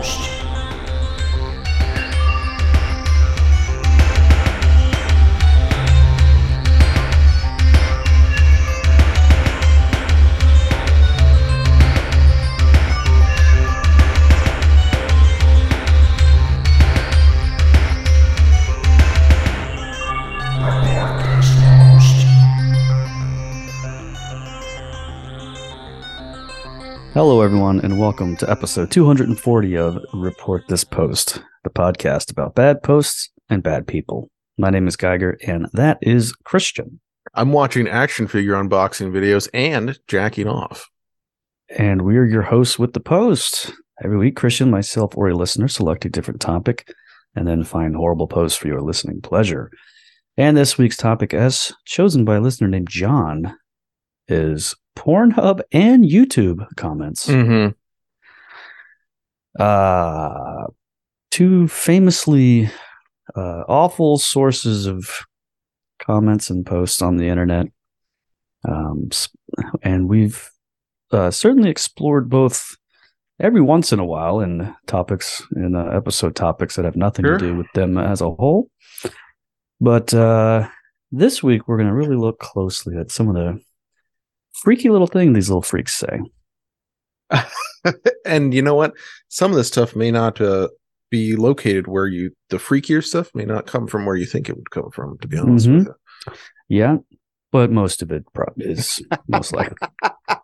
most. Everyone, and welcome to episode 240 of Report This Post, the podcast about bad posts and bad people. My name is Geiger, and that is Christian. I'm watching action figure unboxing videos and jacking off. And we're your hosts with the post. Every week, Christian, myself, or a listener select a different topic and then find horrible posts for your listening pleasure. And this week's topic, as chosen by a listener named John, is Pornhub and YouTube comments. Mm-hmm. uh, two famously uh, awful sources of comments and posts on the internet. Um, and we've uh, certainly explored both every once in a while in topics, in uh, episode topics that have nothing Sure. to do with them as a whole. But uh, this week, we're going to really look closely at some of the freaky little thing these little freaks say. and you know what? Some of this stuff may not uh, be located where you. The freakier stuff may not come from where you think it would come from. To be honest Mhm. with you. Yeah, but most of it probably is most likely.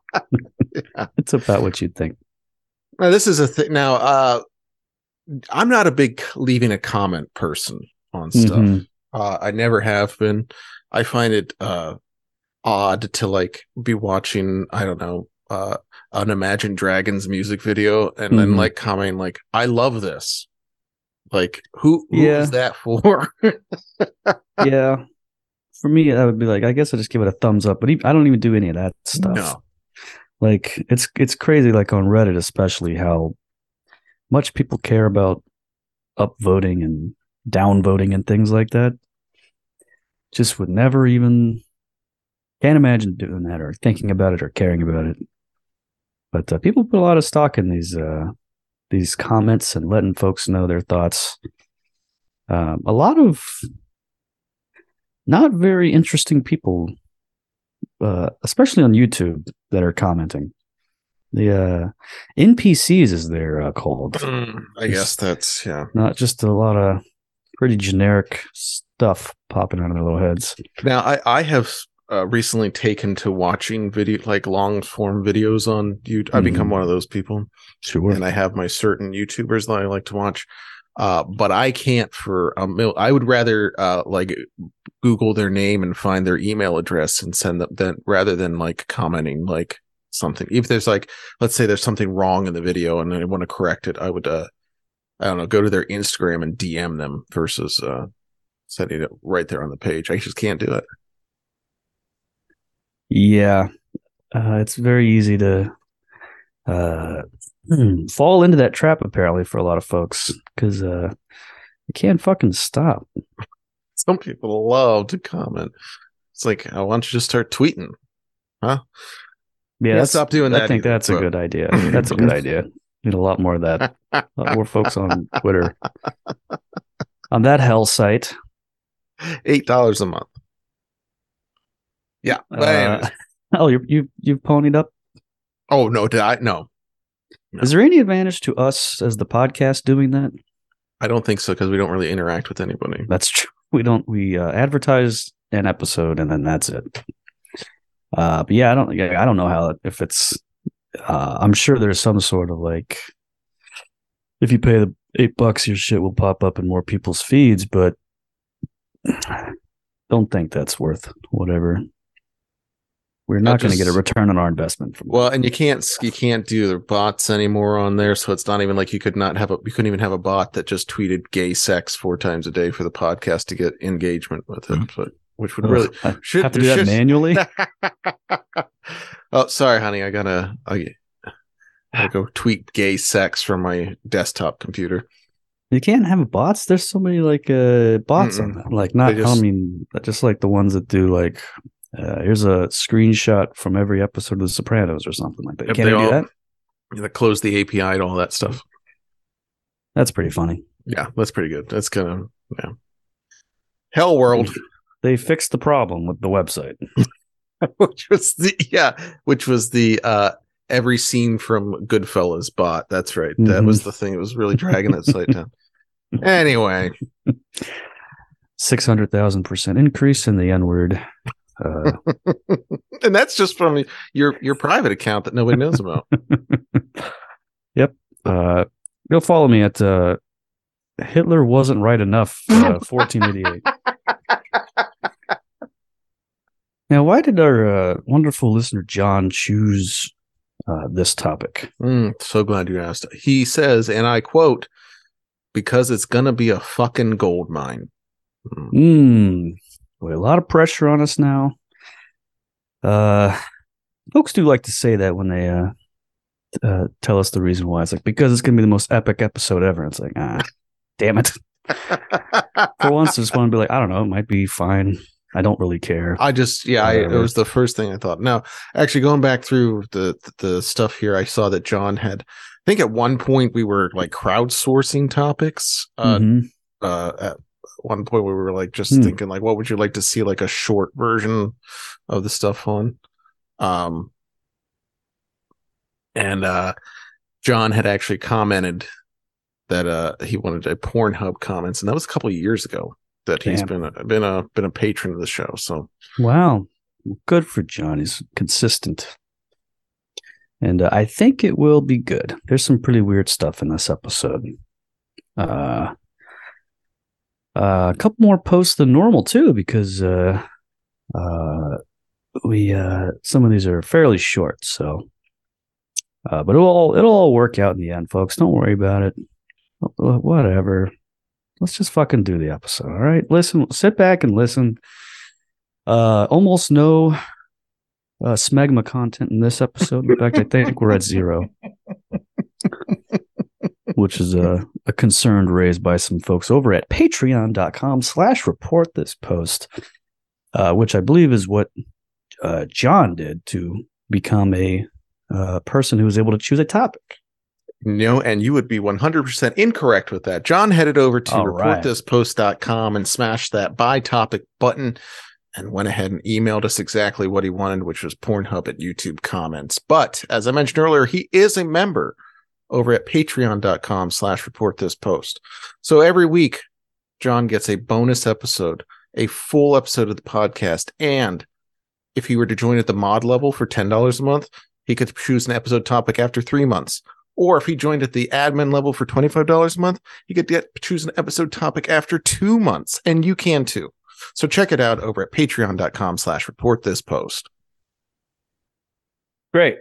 It's about what you'd think. Now, this is a thing. Now, uh, I'm not a big leaving a comment person on stuff. Mhm. Uh, I never have been. I find it uh, odd to like be watching. I don't know. Uh, an Imagine Dragons music video and then Mhm. like commenting like, "I love this." Like, who who is Yeah. that for? yeah, for me, I would be like, I guess I just give it a thumbs up. But I don't even do any of that stuff. No. Like it's it's crazy. Like on Reddit, especially how much people care about upvoting and downvoting and things like that. Just would never even can't imagine doing that or thinking about it or caring about it. But uh, people put a lot of stock in these uh, these comments and letting folks know their thoughts. Um, a lot of not very interesting people, uh, especially on YouTube, that are commenting. The uh, NPCs, as they're uh, called, Mm, I guess that's yeah. not just a lot of pretty generic stuff popping out of their little heads. Now, I I have uh, recently taken to watching video like long form videos on YouTube. I've become Mhm. one of those people. Sure. and I have my certain YouTubers that I like to watch. Uh, but I can't for a mil- I would rather uh like Google their name and find their email address and send them then rather than like commenting like something. If there's like let's say there's something wrong in the video and I want to correct it, I would uh I don't know, go to their Instagram and DM them versus uh sending it right there on the page. I just can't do it. Yeah, uh, it's very easy to uh, fall into that trap. Apparently, for a lot of folks, because uh, you can't fucking stop. Some people love to comment. It's like, I want you to just start tweeting. Yeah, Yeah, that's- stop doing that. I think either, that's a good idea. That's a good idea. Need a lot more of that. A lot more folks on Twitter. On that hell site. Eight dollars a month. Yeah. Uh, oh, you you you've ponied up. oh no, did I no. No. Is there any advantage to us as the podcast doing that? I don't think so because we don't really interact with anybody. That's true. We don't. We uh, advertise an episode and then that's it. Uh, but yeah, I don't. Yeah, I don't know how if it's. Uh, I'm sure there's some sort of like, if you pay the eight bucks, your shit will pop up in more people's feeds. But don't think that's worth whatever. We're not going to get a return on our investment from. Well, and you can't you can't do the bots anymore on there, so it's not even like you could not have a you couldn't even have a bot that just tweeted gay sex four times a day for the podcast to get engagement with it, but which would really I should- have to do that manually. oh, sorry, honey. I gotta, I gotta go tweet gay sex from my desktop computer. You can't have bots. There's so many like uh bots on Mm-mm. that. Like not just- I mean just like the ones that do like uh, here's a screenshot from every episode of The Sopranos or something like that. Yep, Can they you do all- that? That close the API to all that stuff. That's pretty funny. Yeah, that's pretty good. That's kind of yeah. Hell World, They fixed the problem with the website. which was the yeah, which was the uh every scene from Goodfellas bot. That's right. That Mhm. was the thing. It was really dragging that site down. Anyway, Six hundred thousand percent increase in the N word. Uh, and that's just from your your private account that nobody knows about. yep. Uh, go follow me at uh, Hitler wasn't right enough. Uh, Fourteen eighty eight. Now, why did our uh, wonderful listener John choose uh, this topic? Mm, so glad you asked. He says, and I quote, "Because it's gonna be a fucking gold mine." Mm. Boy, a lot of pressure on us now. Uh, folks do like to say that when they uh, uh tell us the reason why. It's like because it's gonna be the most epic episode ever. It's like ah, damn it. For once, I just want to be like, I don't know, it might be fine. I don't really care. I just yeah, I, it was the first thing I thought. Now, actually, going back through the the stuff here, I saw that John had. I think at one point we were like crowdsourcing topics. Uh, Mhm. uh, one point where we were like just Hmm. thinking like, what would you like to see like a short version of the stuff on? Um, and uh, John had actually commented that uh he wanted a Pornhub comments, and that was a couple of years ago that he's been a, been a been a patron of the show. So Wow. Good for John. He's consistent. And uh, I think it will be good. There's some pretty weird stuff in this episode. Uh, uh, a couple more posts than normal too, because uh, uh, we uh, some of these are fairly short. So, uh, but it'll all it'll all work out in the end, folks. Don't worry about it. Whatever. Let's just fucking do the episode. All right. Listen. Sit back and listen. Uh, almost no uh, smegma content in this episode. In fact, I think we're at zero, which is a, a concern raised by some folks over at patreon.com slash report this post, uh, which I believe is what uh, John did to become a uh, person who was able to choose a topic. No, and you would be 100% incorrect with that. John headed over to right. reportthispost.com and smashed that buy topic button and went ahead and emailed us exactly what he wanted, which was Pornhub at YouTube comments. But as I mentioned earlier, he is a member over at patreon.com slash report this post. So every week, John gets a bonus episode, a full episode of the podcast. And if he were to join at the mod level for $10 a month, he could choose an episode topic after three months. Or if he joined at the admin level for $25 a month, he could get choose an episode topic after two months. And you can too. So check it out over at patreon.com slash report this post. Great.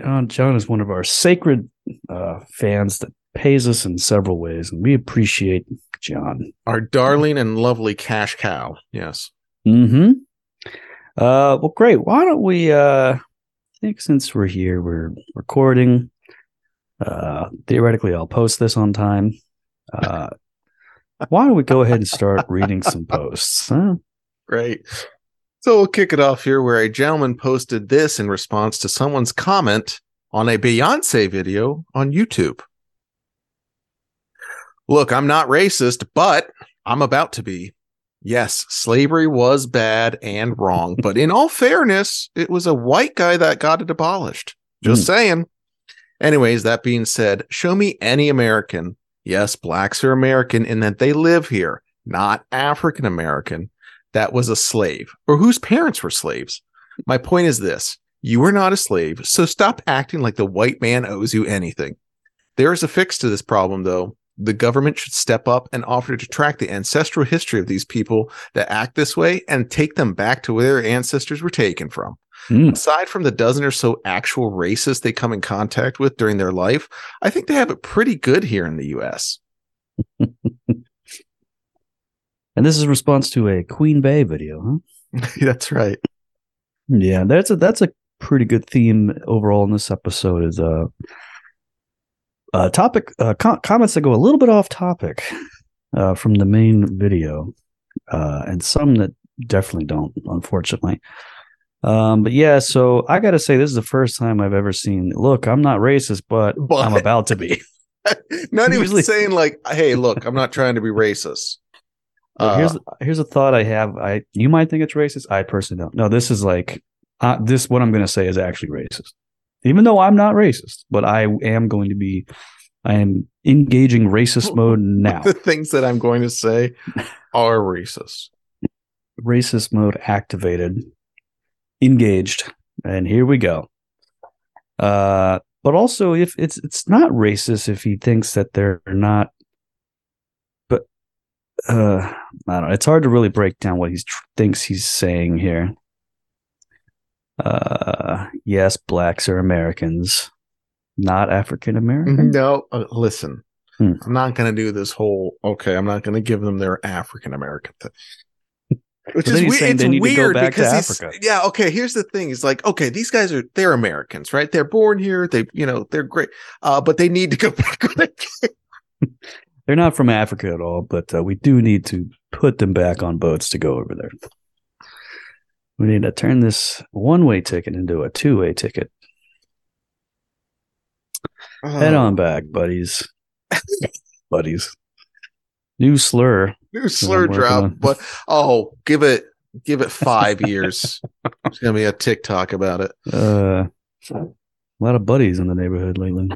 John, John is one of our sacred uh, fans that pays us in several ways, and we appreciate John. Our darling and lovely cash cow. Yes. Mm-hmm. Uh. Well, great. Why don't we? Uh. I think since we're here, we're recording. Uh. Theoretically, I'll post this on time. Uh. why don't we go ahead and start reading some posts? Huh? Great. So we'll kick it off here where a gentleman posted this in response to someone's comment on a Beyonce video on YouTube. Look, I'm not racist, but I'm about to be. Yes, slavery was bad and wrong, but in all fairness, it was a white guy that got it abolished. Just hmm. saying. Anyways, that being said, show me any American. Yes, blacks are American in that they live here, not African American that was a slave or whose parents were slaves. My point is this you are not a slave, so stop acting like the white man owes you anything. There is a fix to this problem, though. The government should step up and offer to track the ancestral history of these people that act this way and take them back to where their ancestors were taken from. Hmm. Aside from the dozen or so actual racists they come in contact with during their life, I think they have it pretty good here in the US. And this is a response to a Queen Bey video, huh? That's right. Yeah, that's a that's a pretty good theme overall in this episode. Is uh, uh topic uh, com- comments that go a little bit off topic uh, from the main video, uh, and some that definitely don't, unfortunately. Um, but yeah, so I got to say, this is the first time I've ever seen. Look, I'm not racist, but, But- I'm about to be. Not even Usually- saying like, "Hey, look, I'm not trying to be racist." Uh, here's here's a thought I have. I you might think it's racist. I personally don't. No, this is like uh, this. What I'm going to say is actually racist, even though I'm not racist. But I am going to be. I am engaging racist mode now. the things that I'm going to say are racist. racist mode activated, engaged, and here we go. Uh, but also, if it's it's not racist if he thinks that they're not. Uh, I don't know. It's hard to really break down what he tr- thinks he's saying here. Uh, yes, blacks are Americans, not African American. No, uh, listen. Hmm. I'm not going to do this whole. Okay, I'm not going to give them their African American thing. Which is weird. It's they need to go weird back to because yeah. Okay, here's the thing. He's like, okay, these guys are they're Americans, right? They're born here. They you know they're great, uh, but they need to go back. where they came. They're not from Africa at all, but uh, we do need to put them back on boats to go over there. We need to turn this one way ticket into a two way ticket. Head Oh, on back, buddies. buddies. New slur. New slur drop, on- but oh, give it give it five years. There's gonna be a TikTok about it. Uh, a lot of buddies in the neighborhood lately.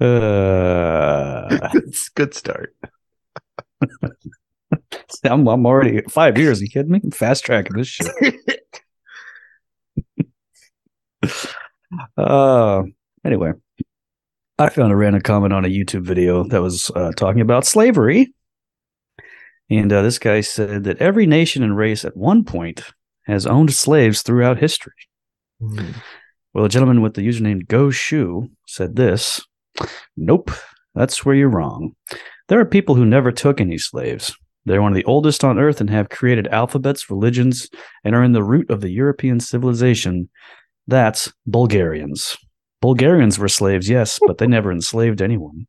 Uh, it's good start. I'm, I'm already five years. you kidding me? I'm fast tracking this shit. Uh, anyway, I found a random comment on a YouTube video that was uh, talking about slavery. And uh, this guy said that every nation and race at one point has owned slaves throughout history. Well, a gentleman with the username Go Shoe said this Nope, that's where you're wrong. There are people who never took any slaves. They're one of the oldest on earth and have created alphabets, religions, and are in the root of the European civilization. That's Bulgarians. Bulgarians were slaves, yes, but they never enslaved anyone.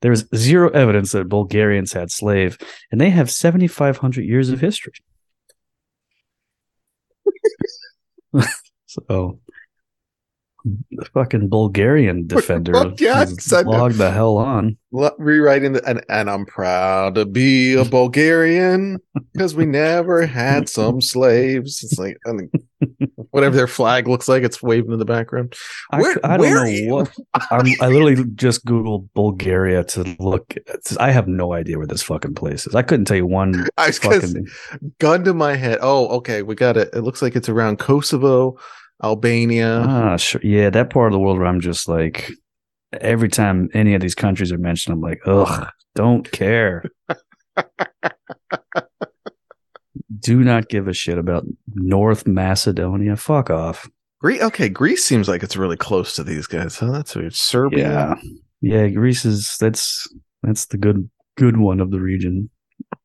There is zero evidence that Bulgarians had slave, and they have 7,500 years of history. so, fucking Bulgarian defender fuck yeah, I the hell on. Rewriting the and, and I'm proud to be a Bulgarian because we never had some slaves. It's like I think, whatever their flag looks like, it's waving in the background. I, Where- don't where know what. I'm, I literally just Googled Bulgaria to look. I have no idea where this fucking place is. I couldn't tell you one I was fucking. gun to my head. Oh, okay, we got it. It looks like it's around Kosovo, Albania. Ah, sure. Yeah, that part of the world where I'm just like, every time any of these countries are mentioned, I'm like, ugh, don't care. Do not give a shit about North Macedonia. Fuck off. Greece. Okay, Greece seems like it's really close to these guys. Huh? That's weird. Serbia. Yeah, yeah. Greece is that's that's the good good one of the region.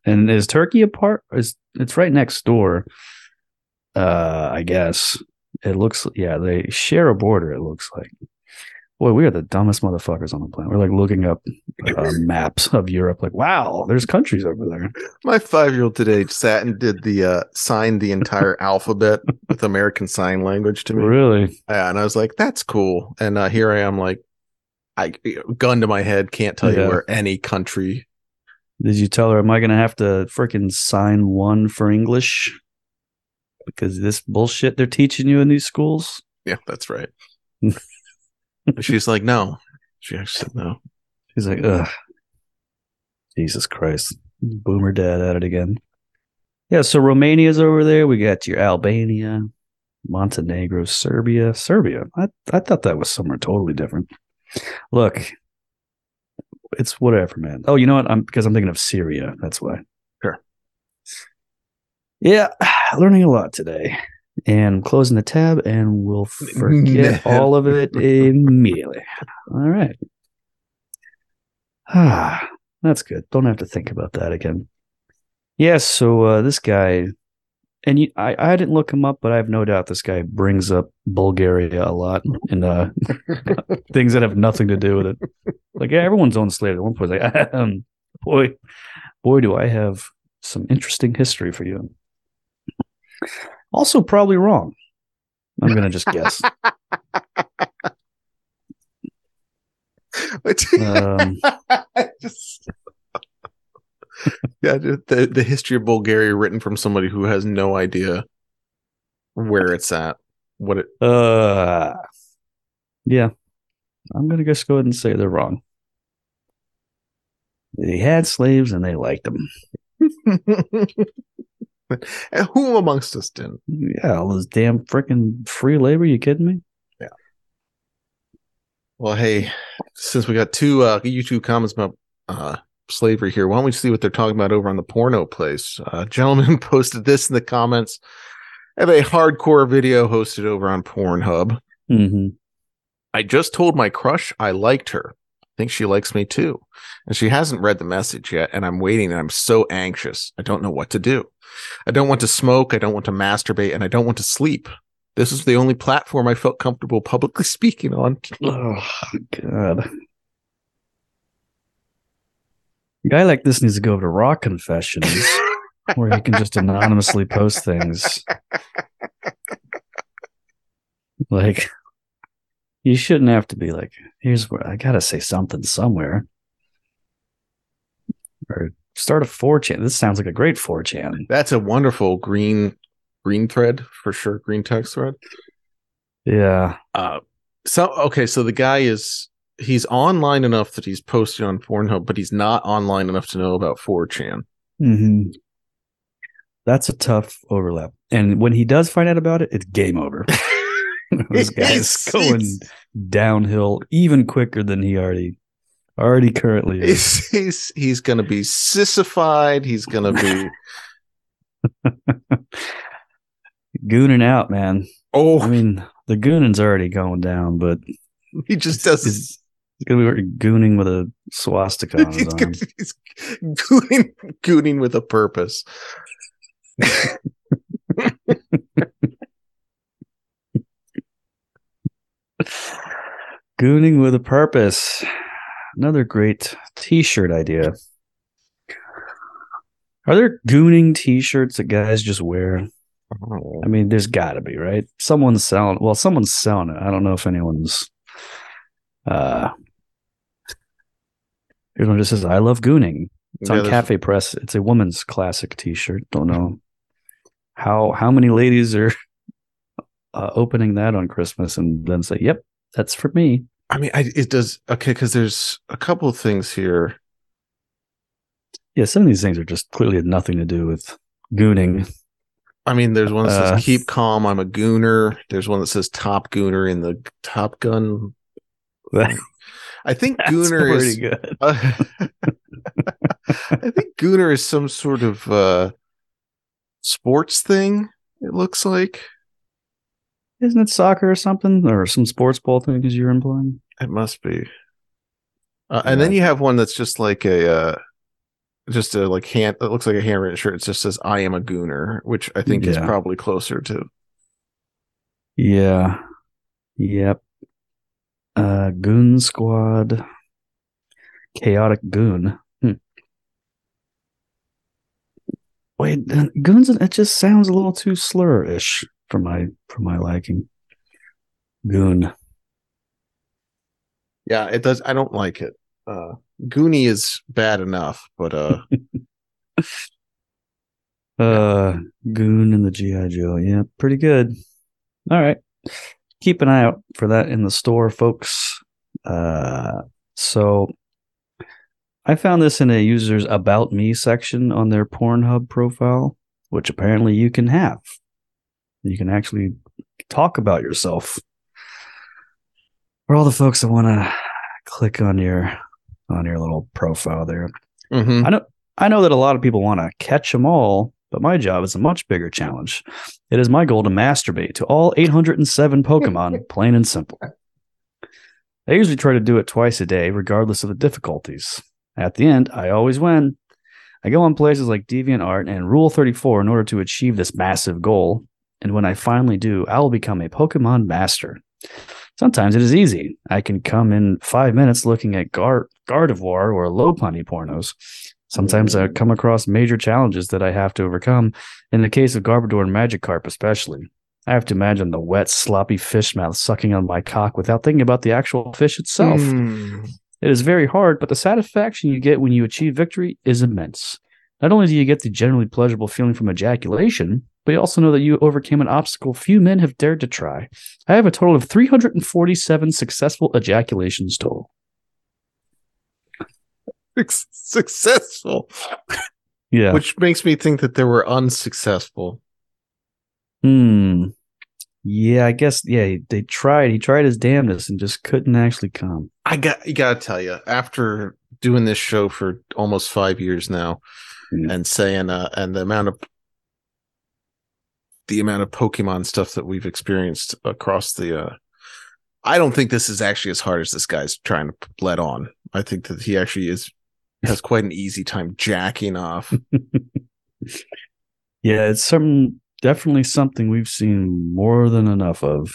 And is Turkey a part? Is it's right next door? Uh, I guess it looks. Yeah, they share a border. It looks like. Boy, we are the dumbest motherfuckers on the planet. We're like looking up uh, maps of Europe. Like, wow, there's countries over there. My five year old today sat and did the uh signed the entire alphabet with American Sign Language to me. Really? Yeah, and I was like, that's cool. And uh, here I am, like, I gun to my head, can't tell Yeah. you where any country. Did you tell her? Am I gonna have to freaking sign one for English? Because this bullshit they're teaching you in these schools. Yeah, that's right. She's like, no. She actually said no. He's like, ugh. Jesus Christ. Boomer dad at it again. Yeah, so Romania's over there. We got your Albania, Montenegro, Serbia. Serbia. I, I thought that was somewhere totally different. Look, it's whatever, man. Oh, you know what? I'm because I'm thinking of Syria. That's why. Sure. Yeah, learning a lot today. And I'm closing the tab and we'll forget all of it immediately. All right. Ah, that's good. Don't have to think about that again. Yes, so uh, this guy, and you, I, I didn't look him up, but I have no doubt this guy brings up Bulgaria a lot and uh, things that have nothing to do with it. Like yeah, everyone's own slave at one point. Like, um, boy, boy, do I have some interesting history for you. Also, probably wrong. I'm gonna just guess. um, just, yeah, the the history of Bulgaria written from somebody who has no idea where it's at. What it? Uh, yeah, I'm gonna just go ahead and say they're wrong. They had slaves and they liked them. and who amongst us didn't? Yeah, all this damn freaking free labor. You kidding me? Yeah. Well, hey, since we got two uh, YouTube comments about uh, slavery here, why don't we see what they're talking about over on the porno place? Uh, gentleman posted this in the comments. I have a hardcore video hosted over on Pornhub. Mm-hmm. I just told my crush I liked her. I think she likes me too. And she hasn't read the message yet. And I'm waiting and I'm so anxious. I don't know what to do. I don't want to smoke. I don't want to masturbate and I don't want to sleep. This is the only platform I felt comfortable publicly speaking on. Oh, God. A guy like this needs to go over to Raw Confessions, where he can just anonymously post things. Like, you shouldn't have to be like, here's where I gotta say something somewhere. Or start a 4chan. This sounds like a great 4chan. That's a wonderful green green thread for sure. Green text thread. Yeah. Uh so okay, so the guy is he's online enough that he's posting on Pornhub, but he's not online enough to know about 4chan. Mm-hmm. That's a tough overlap. And when he does find out about it, it's game over. this guy's going downhill even quicker than he already already currently is. He's he's, he's going to be sissified. He's going to be gooning out, man. Oh, I mean, the gooning's already going down, but he just does. He's, he's going to be gooning with a swastika on he's, gonna, he's gooning, gooning with a purpose. Gooning with a purpose. Another great t-shirt idea. Are there gooning t-shirts that guys just wear? I mean, there's got to be, right? Someone's selling. Well, someone's selling it. I don't know if anyone's. Uh, here's one just says, "I love gooning." It's yeah, on Cafe Press. It's a woman's classic T-shirt. Don't know how how many ladies are uh, opening that on Christmas and then say, "Yep, that's for me." I mean, I, it does okay because there's a couple of things here. Yeah, some of these things are just clearly have nothing to do with gooning. I mean, there's one that says uh, "Keep calm, I'm a gooner." There's one that says "Top Gooner" in the Top Gun. I think gooner is good. Uh, I think gooner is some sort of uh, sports thing. It looks like. Isn't it soccer or something, or some sports ball thing? Because you're implying it must be. Uh, and then you have one that's just like a, uh, just a like hand. It looks like a handwritten shirt. It just says "I am a gooner," which I think yeah. is probably closer to. Yeah. Yep. Uh, Goon Squad. Chaotic Goon. Hmm. Wait, Goons. It just sounds a little too slur-ish for my for my liking. Goon. Yeah, it does. I don't like it. Uh, Goonie is bad enough, but uh, uh, Goon and the GI Joe. Yeah, pretty good. All right, keep an eye out for that in the store, folks. Uh, so I found this in a user's about me section on their Pornhub profile, which apparently you can have. You can actually talk about yourself for all the folks that want to click on your on your little profile there. Mm-hmm. I know I know that a lot of people want to catch them all, but my job is a much bigger challenge. It is my goal to masturbate to all 807 Pokemon, plain and simple. I usually try to do it twice a day, regardless of the difficulties. At the end, I always win. I go on places like DeviantArt and Rule 34 in order to achieve this massive goal. And when I finally do, I will become a Pokemon master. Sometimes it is easy. I can come in five minutes looking at Gar- Gardevoir or Lopunny pornos. Sometimes I come across major challenges that I have to overcome. In the case of Garbodor and Magikarp, especially, I have to imagine the wet, sloppy fish mouth sucking on my cock without thinking about the actual fish itself. Mm. It is very hard, but the satisfaction you get when you achieve victory is immense. Not only do you get the generally pleasurable feeling from ejaculation, but you also know that you overcame an obstacle few men have dared to try. I have a total of 347 successful ejaculations total. Successful, Yeah. which makes me think that they were unsuccessful. Hmm. Yeah, I guess. Yeah, they tried. He tried his damnedest and just couldn't actually come. I got you gotta tell you, after doing this show for almost five years now, Mm. and saying uh and the amount of the amount of Pokemon stuff that we've experienced across the uh I don't think this is actually as hard as this guy's trying to let on. I think that he actually is has quite an easy time jacking off. Yeah, it's some definitely something we've seen more than enough of.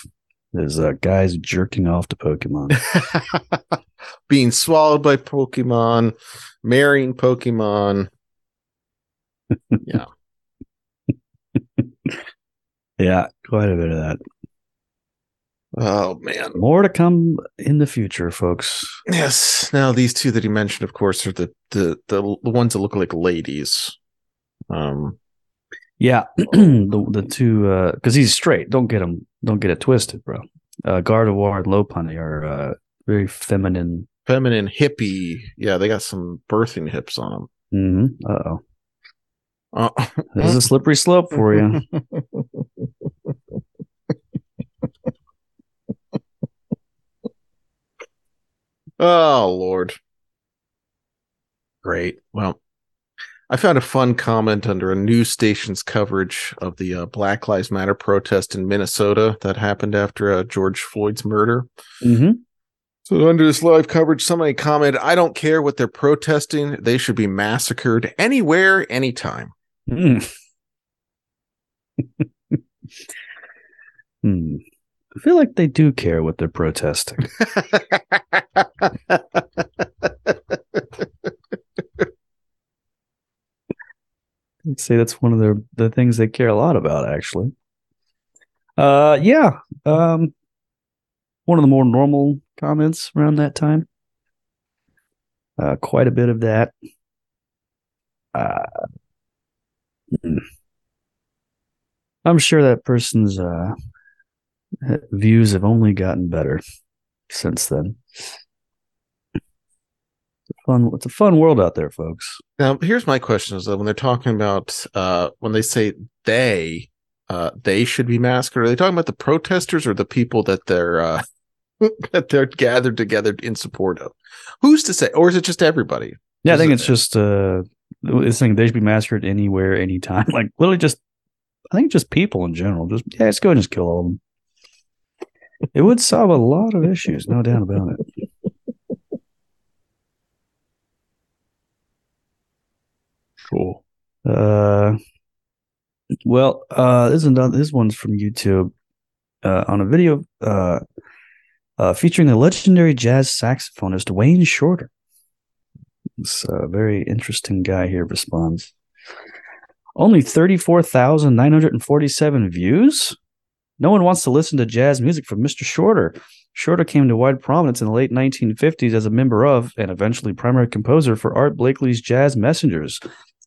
Is uh, guys jerking off to Pokemon. Being swallowed by Pokemon, marrying Pokemon. Yeah. Yeah, quite a bit of that. Oh man. More to come in the future, folks. Yes. Now these two that he mentioned, of course, are the the the, the ones that look like ladies. Um. Yeah, the the two because he's straight. Don't get him. Don't get it twisted, bro. Uh, Gardevoir and Lopunny are uh, very feminine. Feminine hippie. Yeah, they got some birthing hips on hmm Uh oh, them. Uh, this is a slippery slope for you. oh Lord. Great. Well, I found a fun comment under a news station's coverage of the uh, Black Lives Matter protest in Minnesota that happened after uh, George Floyd's murder. hmm So under this live coverage, somebody commented, "I don't care what they're protesting; they should be massacred anywhere, anytime." Mm. hmm. I feel like they do care what they're protesting. I'd say that's one of the the things they care a lot about, actually. Uh, yeah. Um, one of the more normal comments around that time. Uh, quite a bit of that. Uh. I'm sure that person's uh views have only gotten better since then. It's a fun, it's a fun world out there, folks. now, here's my question: Is that when they're talking about uh, when they say they, uh, they should be masked, Are they talking about the protesters or the people that they're uh, that they're gathered together in support of? Who's to say, or is it just everybody? Yeah, I think it- it's just uh, this thing they should be massacred anywhere, anytime. Like literally, just I think just people in general. Just yeah, let's go and just kill all of them. It would solve a lot of issues, no doubt about it. Cool. Uh, well, uh, this is another. This one's from YouTube. Uh, on a video, uh, uh, featuring the legendary jazz saxophonist Wayne Shorter. This uh, very interesting guy here responds. Only thirty-four thousand nine hundred and forty-seven views. No one wants to listen to jazz music from Mr. Shorter. Shorter came to wide prominence in the late 1950s as a member of and eventually primary composer for Art Blakey's Jazz Messengers.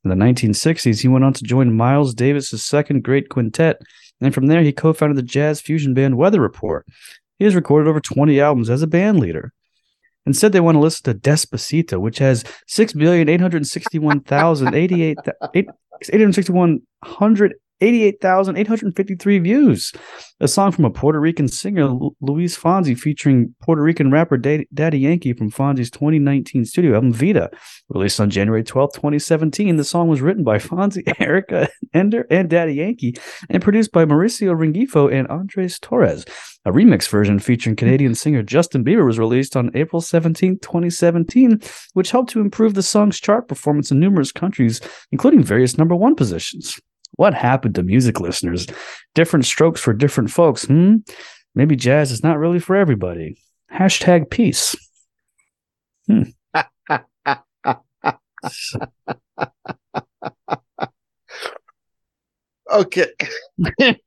In the 1960s, he went on to join Miles Davis's second great quintet, and from there he co-founded the jazz fusion band Weather Report. He has recorded over 20 albums as a band leader. Instead, they want to listen to Despacito, which has 6,861,088 88,853 views. A song from a Puerto Rican singer, Lu- Luis Fonsi, featuring Puerto Rican rapper Da- Daddy Yankee from Fonsi's 2019 studio album Vida. Released on January 12, 2017, the song was written by Fonsi, Erika Ender, and Daddy Yankee, and produced by Mauricio Rengifo and Andres Torres. A remix version featuring Canadian singer Justin Bieber was released on April 17, 2017, which helped to improve the song's chart performance in numerous countries, including various number one positions. What happened to music listeners? Different strokes for different folks. Hmm. Maybe jazz is not really for everybody. Hashtag peace. Hmm. okay.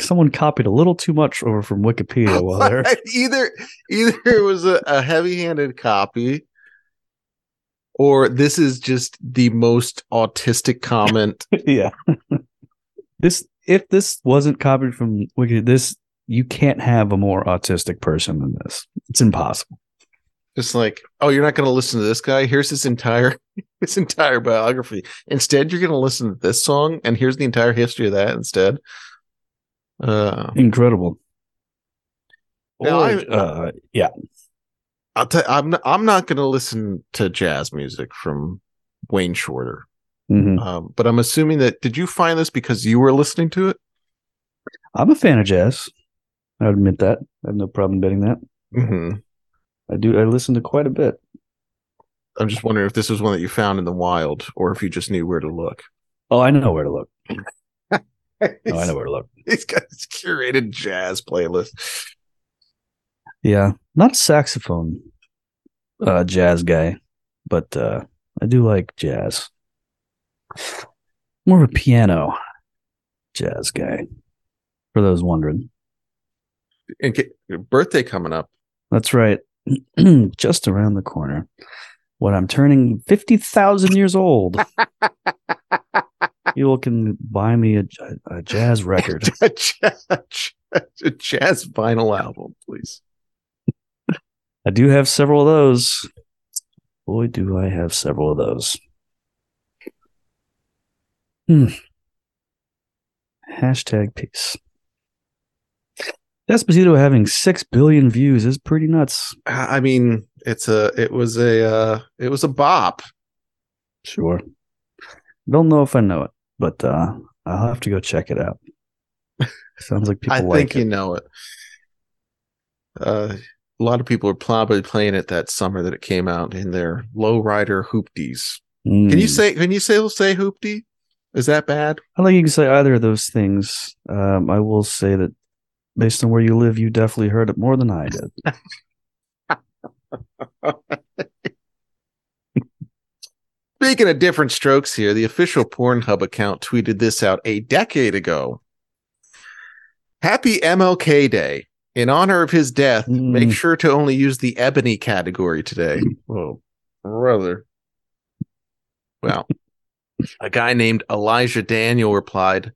Someone copied a little too much over from Wikipedia. While there, either either it was a, a heavy-handed copy, or this is just the most autistic comment yeah. this if this wasn't copied from Wiki, this you can't have a more autistic person than this. It's impossible. just like oh you're not going to listen to this guy here's his entire his entire biography instead you're going to listen to this song and here's the entire history of that instead uh Incredible. Now, Or, I- uh, yeah. I'll tell I'm not, I'm not going to listen to jazz music from Wayne Shorter Mhm. um but I'm assuming that did you find this because you were listening to it I'm a fan of jazz. I admit that. I have no problem betting that. mm-hmm. I do. I listen to quite a bit. I'm just wondering if this was one that you found in the wild or if you just knew where to look Oh, I know where to look. Oh, I know where to look. He's got his curated jazz playlist. Yeah, not a saxophone uh, jazz guy, but uh, I do like jazz. More of a piano jazz guy. For those wondering, And birthday coming up. that's right. Just around the corner. When I'm turning fifty thousand years old, you can buy me a, a jazz record. a, jazz, a jazz vinyl album, please. I do have several of those. Boy, do I have several of those. Hmm. Hashtag peace. Despacito having six billion views is pretty nuts. I mean, it's a it was a uh it was a bop. Sure. Don't know if I know it, but uh I'll have to go check it out. Sounds like people I like think it. you know it. Uh a lot of people are probably playing it that summer that it came out in their lowrider hoopties. Can you Mm. say can you say say hoopty? Is that bad? I don't think you can say either of those things. Um, I will say that based on where you live, you definitely heard it more than I did. Speaking of different strokes here, the official Pornhub account tweeted this out a decade ago. Happy MLK Day. In honor of his death, Mm. make sure to only use the ebony category today. Whoa, brother. Well, a guy named Elijah Daniel replied,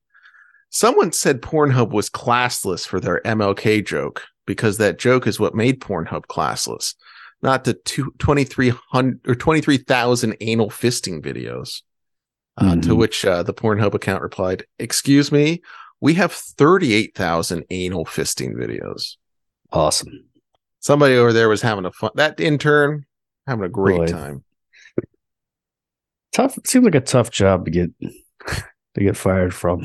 Someone said Pornhub was classless for their MLK joke because that joke is what made Pornhub classless not the two, 2300 or 23,000 anal fisting videos. Uh, To Mhm. which uh, the Pornhub account replied, Excuse me, we have 38,000 anal fisting videos. Awesome. Somebody over there was having a fun, that intern having a great Boy. time. Tough. It seems like a tough job to get to get fired from.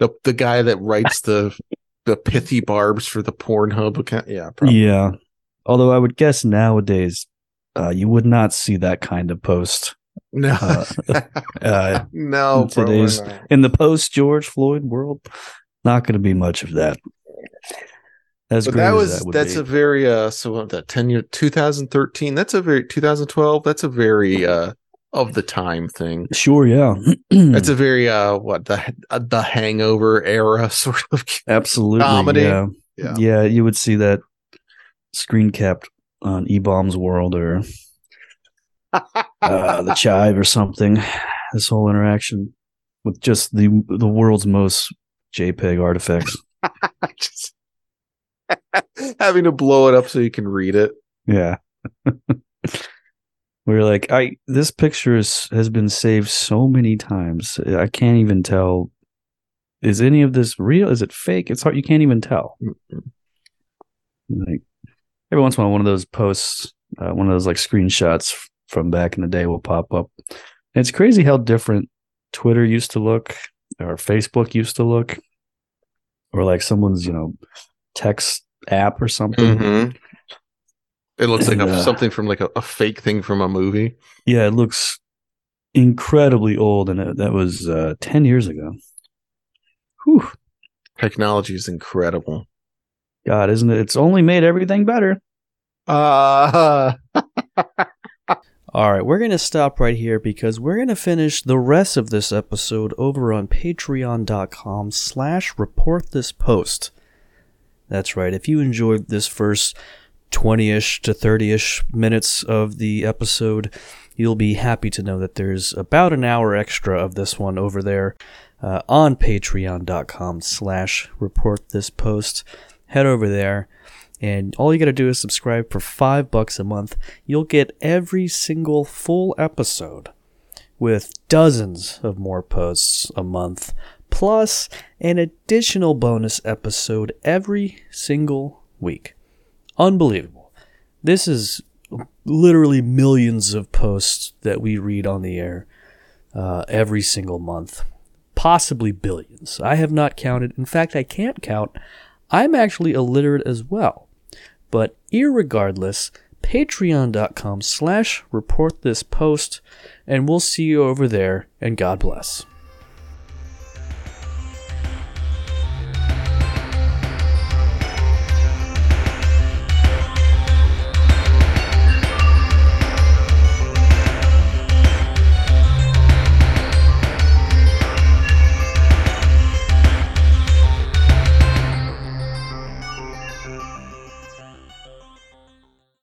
The, the guy that writes the, the pithy barbs for the Pornhub account. Yeah. Probably. Yeah. Although I would guess nowadays, uh, you would not see that kind of post No, Uh, uh, no, in today's- in the post George Floyd world. Not going to be much of that. As But that as was that that's be. a very uh so what that 10 year 2013 that's a very 2012 that's a very uh of the time thing sure. Yeah. that's a very uh what the uh, the hangover era sort of absolutely comedy. Yeah. Yeah. yeah. You would see that screen capped on E Bombs World or uh, the Chive or something. This whole interaction with just the the world's most JPEG artifacts. Just having to blow it up so you can read it Yeah. We're like, I this picture is, has been saved so many times. I can't even tell. Is any of this real? Is it fake? It's hard. You can't even tell. Like every once in a while, one of those posts, uh, one of those like screenshots from back in the day will pop up. And it's crazy how different Twitter used to look, or Facebook used to look, or like someone's you know text app or something. Mhm. it looks like a, uh, something from like a, a fake thing from a movie Yeah, it looks incredibly old, and it, that was uh, ten years ago. Whew, technology is incredible God, isn't it? It's only made everything better. uh All right, we're going to stop right here because we're going to finish the rest of this episode over on patreon.com slash report this post. That's right. If you enjoyed this first 20-ish to 30-ish minutes of the episode, you'll be happy to know that there's about an hour extra of this one over there uh, on patreon.com slash report this post. Head over there and all you got to do is subscribe for five bucks a month. You'll get every single full episode with dozens of more posts a month, plus an additional bonus episode every single week. Unbelievable. This is literally millions of posts that we read on the air uh, every single month, possibly billions. I have not counted. In fact, I can't count. I'm actually illiterate as well. But irregardless, patreon.com slash report this post, and we'll see you over there, and God bless.